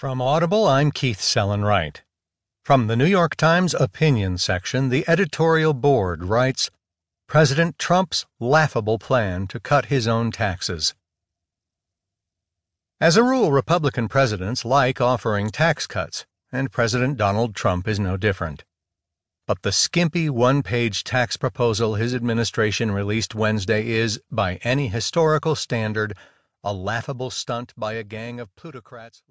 From Audible, I'm Keith Sellon-Wright. From the New York Times opinion section, the editorial board writes President Trump's laughable plan to cut his own taxes. As a rule, Republican presidents like offering tax cuts, and President Donald Trump is no different. But the skimpy one page tax proposal his administration released Wednesday is, by any historical standard, a laughable stunt by a gang of plutocrats.